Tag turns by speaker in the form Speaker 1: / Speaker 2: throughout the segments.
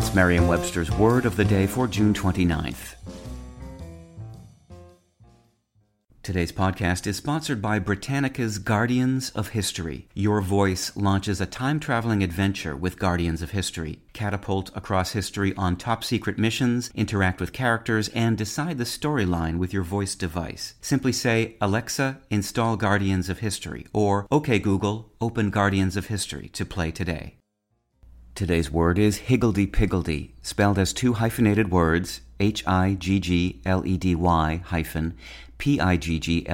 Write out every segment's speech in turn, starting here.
Speaker 1: It's Merriam Webster's Word of the Day for June 29th. Today's podcast is sponsored by Britannica's Guardians of History. Your voice launches a time traveling adventure with Guardians of History. Catapult across history on top secret missions, interact with characters, and decide the storyline with your voice device. Simply say, Alexa, install Guardians of History, or OK Google, open Guardians of History to play today. Today's word is higgledy-piggledy, spelled as two hyphenated words, H-I-G-G-L-E-D-Y hyphen P-I-G-G-L-E-D-Y.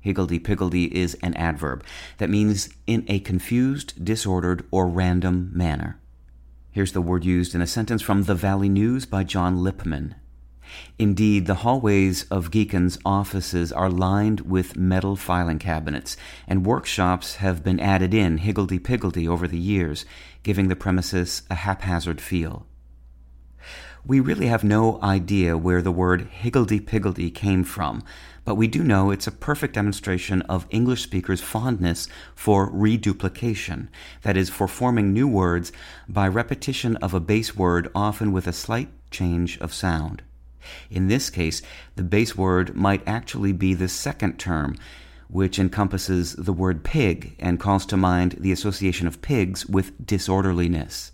Speaker 1: Higgledy-piggledy is an adverb that means in a confused, disordered, or random manner. Here's the word used in a sentence from The Valley News by John Lippman. Indeed, the hallways of Geokon's offices are lined with metal filing cabinets, and workshops have been added in higgledy-piggledy over the years, giving the premises a haphazard feel. We really have no idea where the word higgledy-piggledy came from, but we do know it's a perfect demonstration of English speakers' fondness for reduplication, that is, for forming new words by repetition of a base word, often with a slight change of sound. In this case, the base word might actually be the second term, which encompasses the word pig and calls to mind the association of pigs with disorderliness.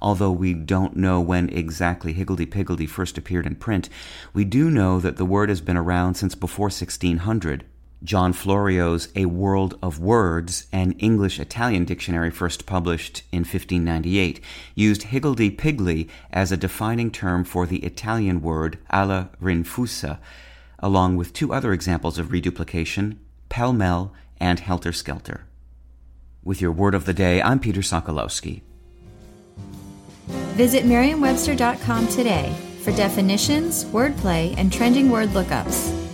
Speaker 1: Although we don't know when exactly higgledy-piggledy first appeared in print, we do know that the word has been around since before 1600. John Florio's A World of Words, an English Italian dictionary first published in 1598, used higgledy-piggledy as a defining term for the Italian word alla rinfusa, along with two other examples of reduplication, pell-mell and helter-skelter. With your word of the day, I'm Peter Sokolowski.
Speaker 2: Visit Merriam-Webster.com today for definitions, wordplay, and trending word lookups.